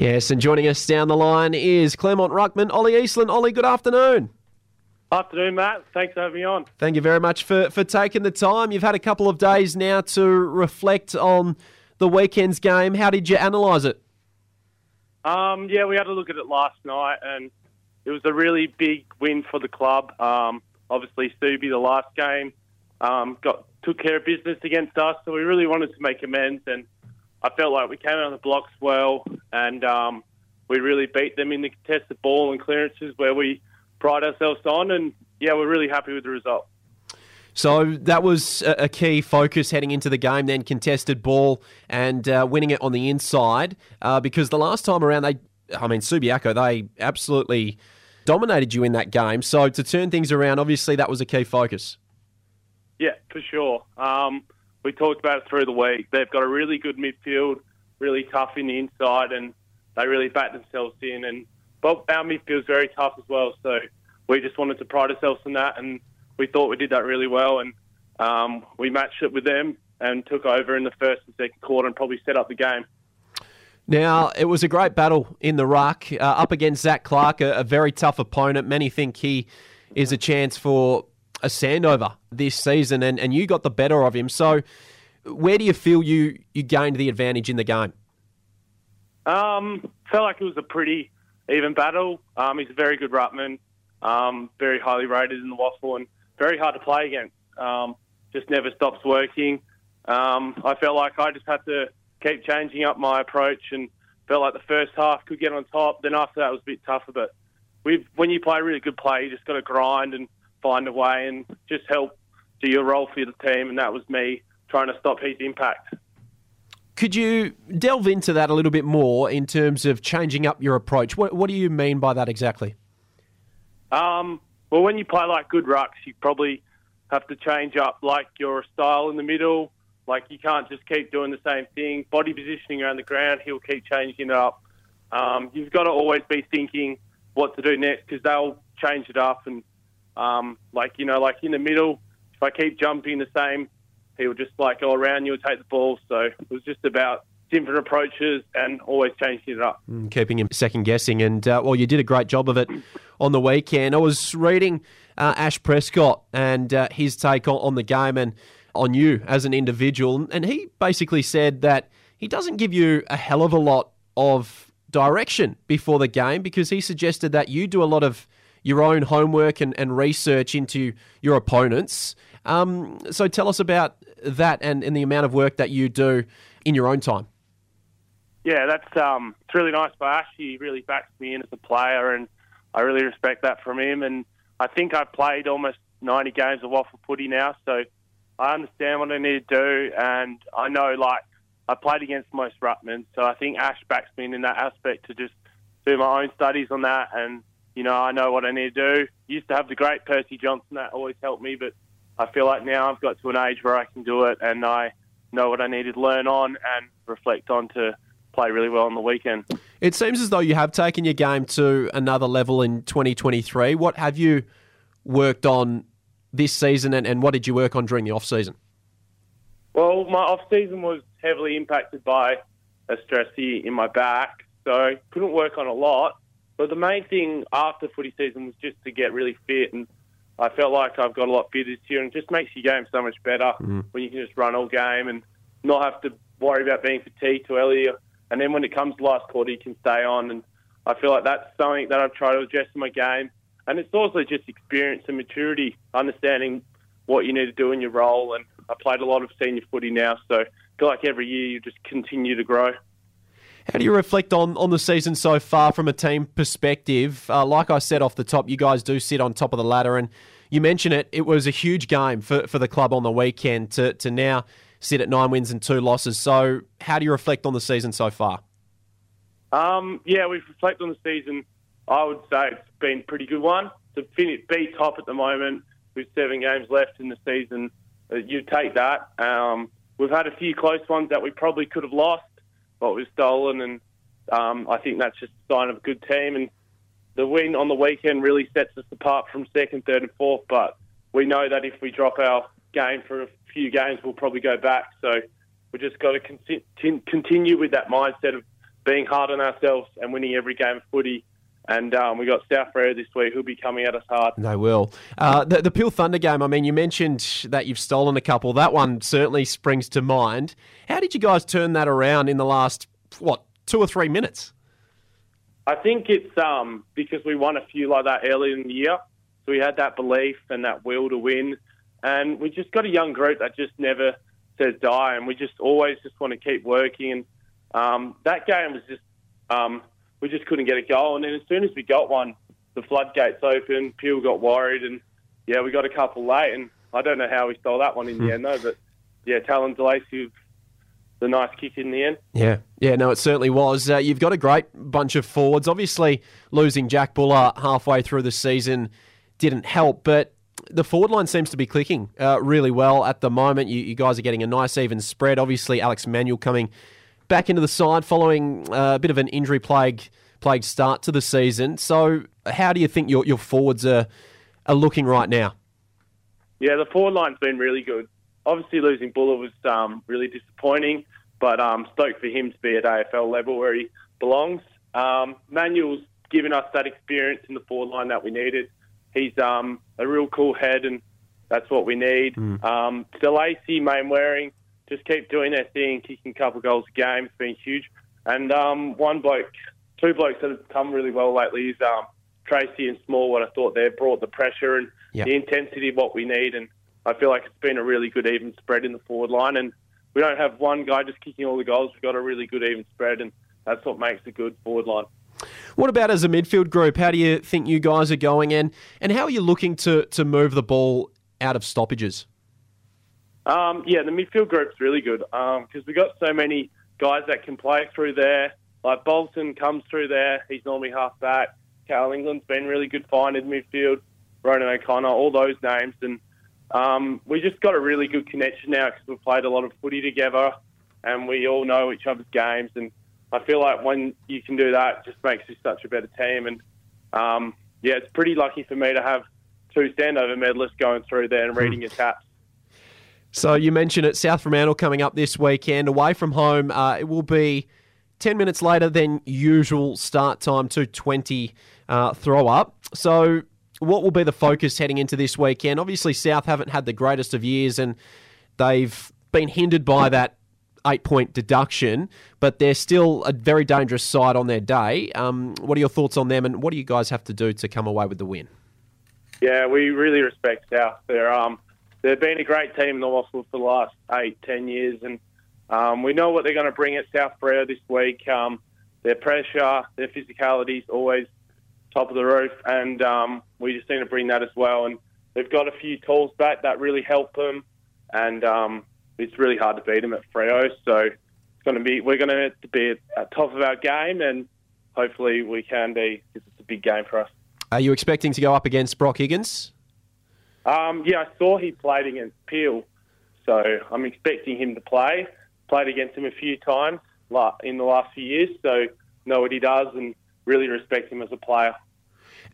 Yes, and joining us down the line is Claremont Ruckman, Oli Eastland. Oli, good afternoon. Afternoon, Matt. Thanks for having me on. Thank you very much for, for taking the time. You've had a couple of days now to reflect on the weekend's game. How did you analyse it? Um, yeah, we had a look at it last night, and it was a really big win for the club. Um, obviously, Subi, the last game, um, got took care of business against us, so we really wanted to make amends. And I felt like we came out on the blocks well, and um, we really beat them in the contested ball and clearances where we pride ourselves on. And yeah, we're really happy with the result. So that was a key focus heading into the game, then contested ball and uh, winning it on the inside. Uh, because the last time around, they, I mean, Subiaco, they absolutely dominated you in that game. So to turn things around, obviously that was a key focus. Yeah, for sure. Um, we talked about it through the week. They've got a really good midfield, really tough in the inside, and they really bat themselves in. And but our midfield's very tough as well. So we just wanted to pride ourselves on that and we thought we did that really well, and um, we matched it with them and took over in the first and second quarter and probably set up the game. Now, it was a great battle in the ruck uh, up against Zac Clarke, a, a, very tough opponent. Many think he is a chance for a Sandover this season, and, and you got the better of him. So, where do you feel you, you gained the advantage in the game? Um, felt like it was a pretty even battle. Um, he's a very good ruckman, um, very highly rated in the WAFL, and very hard to play against. Um, just never stops working. Um, I felt like I just had to keep changing up my approach and felt like the first half could get on top. Then after that, was a bit tougher. But when you play a really good play, you just got to grind and find a way and just help do your role for the team. And that was me trying to stop his impact. Could you delve into that a little bit more in terms of changing up your approach? What, what do you mean by that exactly? Um, well, when you play like good rucks, you probably have to change up like your style in the middle. Like you can't just keep doing the same thing. Body positioning around the ground, he'll keep changing it up. Um, you've got to always be thinking what to do next because they'll change it up. And um, like you know, like in the middle, if I keep jumping the same, he'll just like go around you and take the ball. So it was just about different approaches and always changing it up. Mm, keeping him second guessing. And, uh, well, you did a great job of it on the weekend. I was reading uh, Ash Prescott and uh, his take on, on the game and on you as an individual. And he basically said that he doesn't give you a hell of a lot of direction before the game because he suggested that you do a lot of your own homework and, and research into your opponents. Um, so tell us about that and, and the amount of work that you do in your own time yeah, that's um, it's really nice by Ash. He really backs me in as a player, and I really respect that from him. And I think I've played almost 90 games of WAFL footy now, so I understand what I need to do, and I know like I played against most ruckmen, so I think Ash backs me in, in that aspect to just do my own studies on that, and you know I know what I need to do. Used to have the great Percy Johnson that always helped me, but I feel like now I've got to an age where I can do it, and I know what I need to learn on and reflect on to play really well on the weekend. It seems as though you have taken your game to another level in 2023. What have you worked on this season, and, and what did you work on during the off season? Well, my off season was heavily impacted by a stress in my back, so couldn't work on a lot. But the main thing after footy season was just to get really fit, and I felt like I've got a lot fitter this year, and it just makes your game so much better mm. when you can just run all game and not have to worry about being fatigued too early and then when it comes to last quarter, you can stay on. And I feel like that's something that I've tried to adjust in my game. And it's also just experience and maturity, understanding what you need to do in your role. And I played a lot of senior footy now, so I feel like every year you just continue to grow. How do you reflect on, on the season so far from a team perspective? Uh, like I said off the top, you guys do sit on top of the ladder, and you mentioned it. It was a huge game for, for the club on the weekend to, to now sit at nine wins and two losses. So, how do you reflect on the season so far? Um, yeah, we reflect on the season. I would say it's been a pretty good one. To finish, be top at the moment with seven games left in the season, uh, you take that. Um, we've had a few close ones that we probably could have lost, but we've stolen, and um, I think that's just a sign of a good team. And the win on the weekend really sets us apart from second, third, and fourth. But we know that if we drop our game for a few games, we'll probably go back. So we just got to con- continue with that mindset of being hard on ourselves and winning every game of footy. And um, we got South Freo this week who'll be coming at us hard. They will. Uh, the, the Peel Thunder game, I mean, you mentioned that you've stolen a couple. That one certainly springs to mind. How did you guys turn that around in the last, what, two or three minutes? I think it's um, because we won a few like that earlier in the year. So we had that belief and that will to win. And we just got a young group that just never says die. And we just always just want to keep working. And um, that game was just, um, we just couldn't get a goal. And then as soon as we got one, the floodgates opened. Peel got worried. And yeah, we got a couple late. And I don't know how we stole that one in the hmm. end, though. But yeah, Tallyn De Lacy the nice kick in the end. Yeah, yeah, no, it certainly was. Uh, you've got a great bunch of forwards. Obviously, losing Jack Buller halfway through the season didn't help, but the forward line seems to be clicking uh, really well at the moment. You, you, guys are getting a nice even spread. Obviously, Alex Manuel coming back into the side following uh, a bit of an injury plague plague start to the season. So, how do you think your your forwards are are looking right now? Yeah, the forward line's been really good obviously losing Buller was um, really disappointing, but um, stoked for him to be at AFL level where he belongs. Um, Manuel's given us that experience in the forward line that we needed. He's um, a real cool head, and that's what we need. Mm. Um, De Lacy, Mainwaring, just keep doing their thing, kicking a couple goals a game. It's been huge. And um, one bloke, two blokes that have come really well lately is um, Tracy and Small. What I thought they brought the pressure and yep. the intensity of what we need, and I feel like it's been a really good even spread in the forward line, and we don't have one guy just kicking all the goals. We've got a really good even spread, and that's what makes a good forward line. What about as a midfield group? How do you think you guys are going, and and how are you looking to to move the ball out of stoppages? Um, yeah, the midfield group's really good because um, we've got so many guys that can play through there. Like Bolton comes through there; he's normally half back. Cal England's been really good find in midfield. Ronan O'Connor, all those names, and um, we just got a really good connection now because we've played a lot of footy together and we all know each other's games. And I feel like when you can do that, just makes you such a better team. And um, yeah, it's pretty lucky for me to have two Sandover medalists going through there and reading your taps. So you mentioned it, South Fremantle coming up this weekend. Away from home, uh, it will be 10 minutes later than usual start time, 220 uh, throw up. So what will be the focus heading into this weekend? Obviously, South haven't had the greatest of years and they've been hindered by that eight point deduction, but they're still a very dangerous side on their day. Um, what are your thoughts on them and what do you guys have to do to come away with the win? Yeah, we really respect South. They're, um, they've been a great team in the WAFL for the last eight, ten years, and um, we know what they're going to bring at South Freo this week. Um, their pressure, their physicality is always top of the roof, and um, we just need to bring that as well. And they've got a few tools back that really help them, and um, it's really hard to beat them at Freo. So it's going to be we're going to be at top of our game, and hopefully we can be because it's a big game for us. Are you expecting to go up against Brock Higgins? Um, yeah, I saw he played against Peel, so I'm expecting him to play. Played against him a few times in the last few years, so know what he does and really respect him as a player.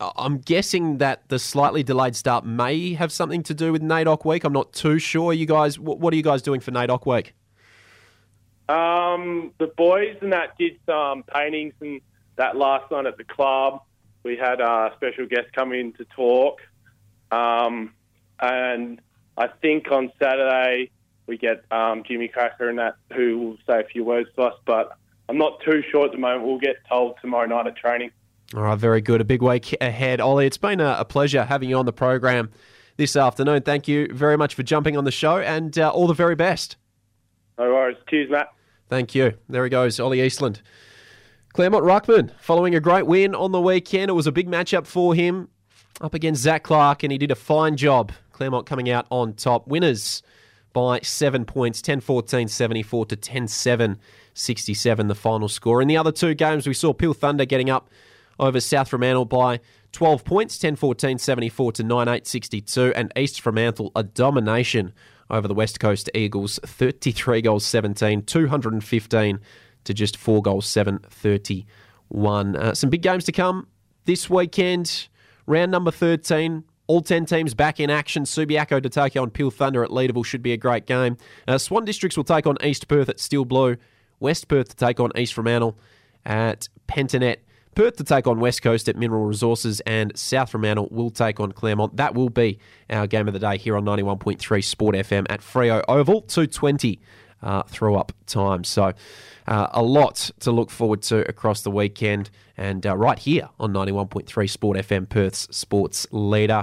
I'm guessing that the slightly delayed start may have something to do with NAIDOC week. I'm not too sure. You guys, what are you guys doing for NAIDOC week? Um, the boys and that did some paintings and that last night at the club. We had a special guest come in to talk, um, and I think on Saturday we get um, Jimmy Krakouer and that who will say a few words to us. But I'm not too sure at the moment. We'll get told tomorrow night at training. All right, very good. A big week ahead. Oli, it's been a, a pleasure having you on the program this afternoon. Thank you very much for jumping on the show and uh, all the very best. No worries. Cheers, Matt. Thank you. There he goes, Oli Eastland. Claremont Ruckman following a great win on the weekend. It was a big matchup for him up against Zac Clarke, and he did a fine job. Claremont coming out on top. Winners by seven points 10 14 74 to 10 7 67, the final score. In the other two games, we saw Peel Thunder getting up over South Fremantle by 12 points 10 14 74 to 9 8 62, and East Fremantle a domination over the West Coast Eagles 33 goals 17, 215 to just 4 goals 7 31. Uh, some big games to come this weekend. Round number 13. All 10 teams back in action. Subiaco to take on Peel Thunder at Leederville should be a great game. Uh, Swan Districts will take on East Perth at Steel Blue. West Perth to take on East Fremantle at Pentanet. Perth to take on West Coast at Mineral Resources, and South Fremantle will take on Claremont. That will be our game of the day here on 91.3 Sport FM at Freo Oval, 220 uh, throw up time. So, uh, a lot to look forward to across the weekend, and uh, right here on 91.3 Sport FM, Perth's sports leader.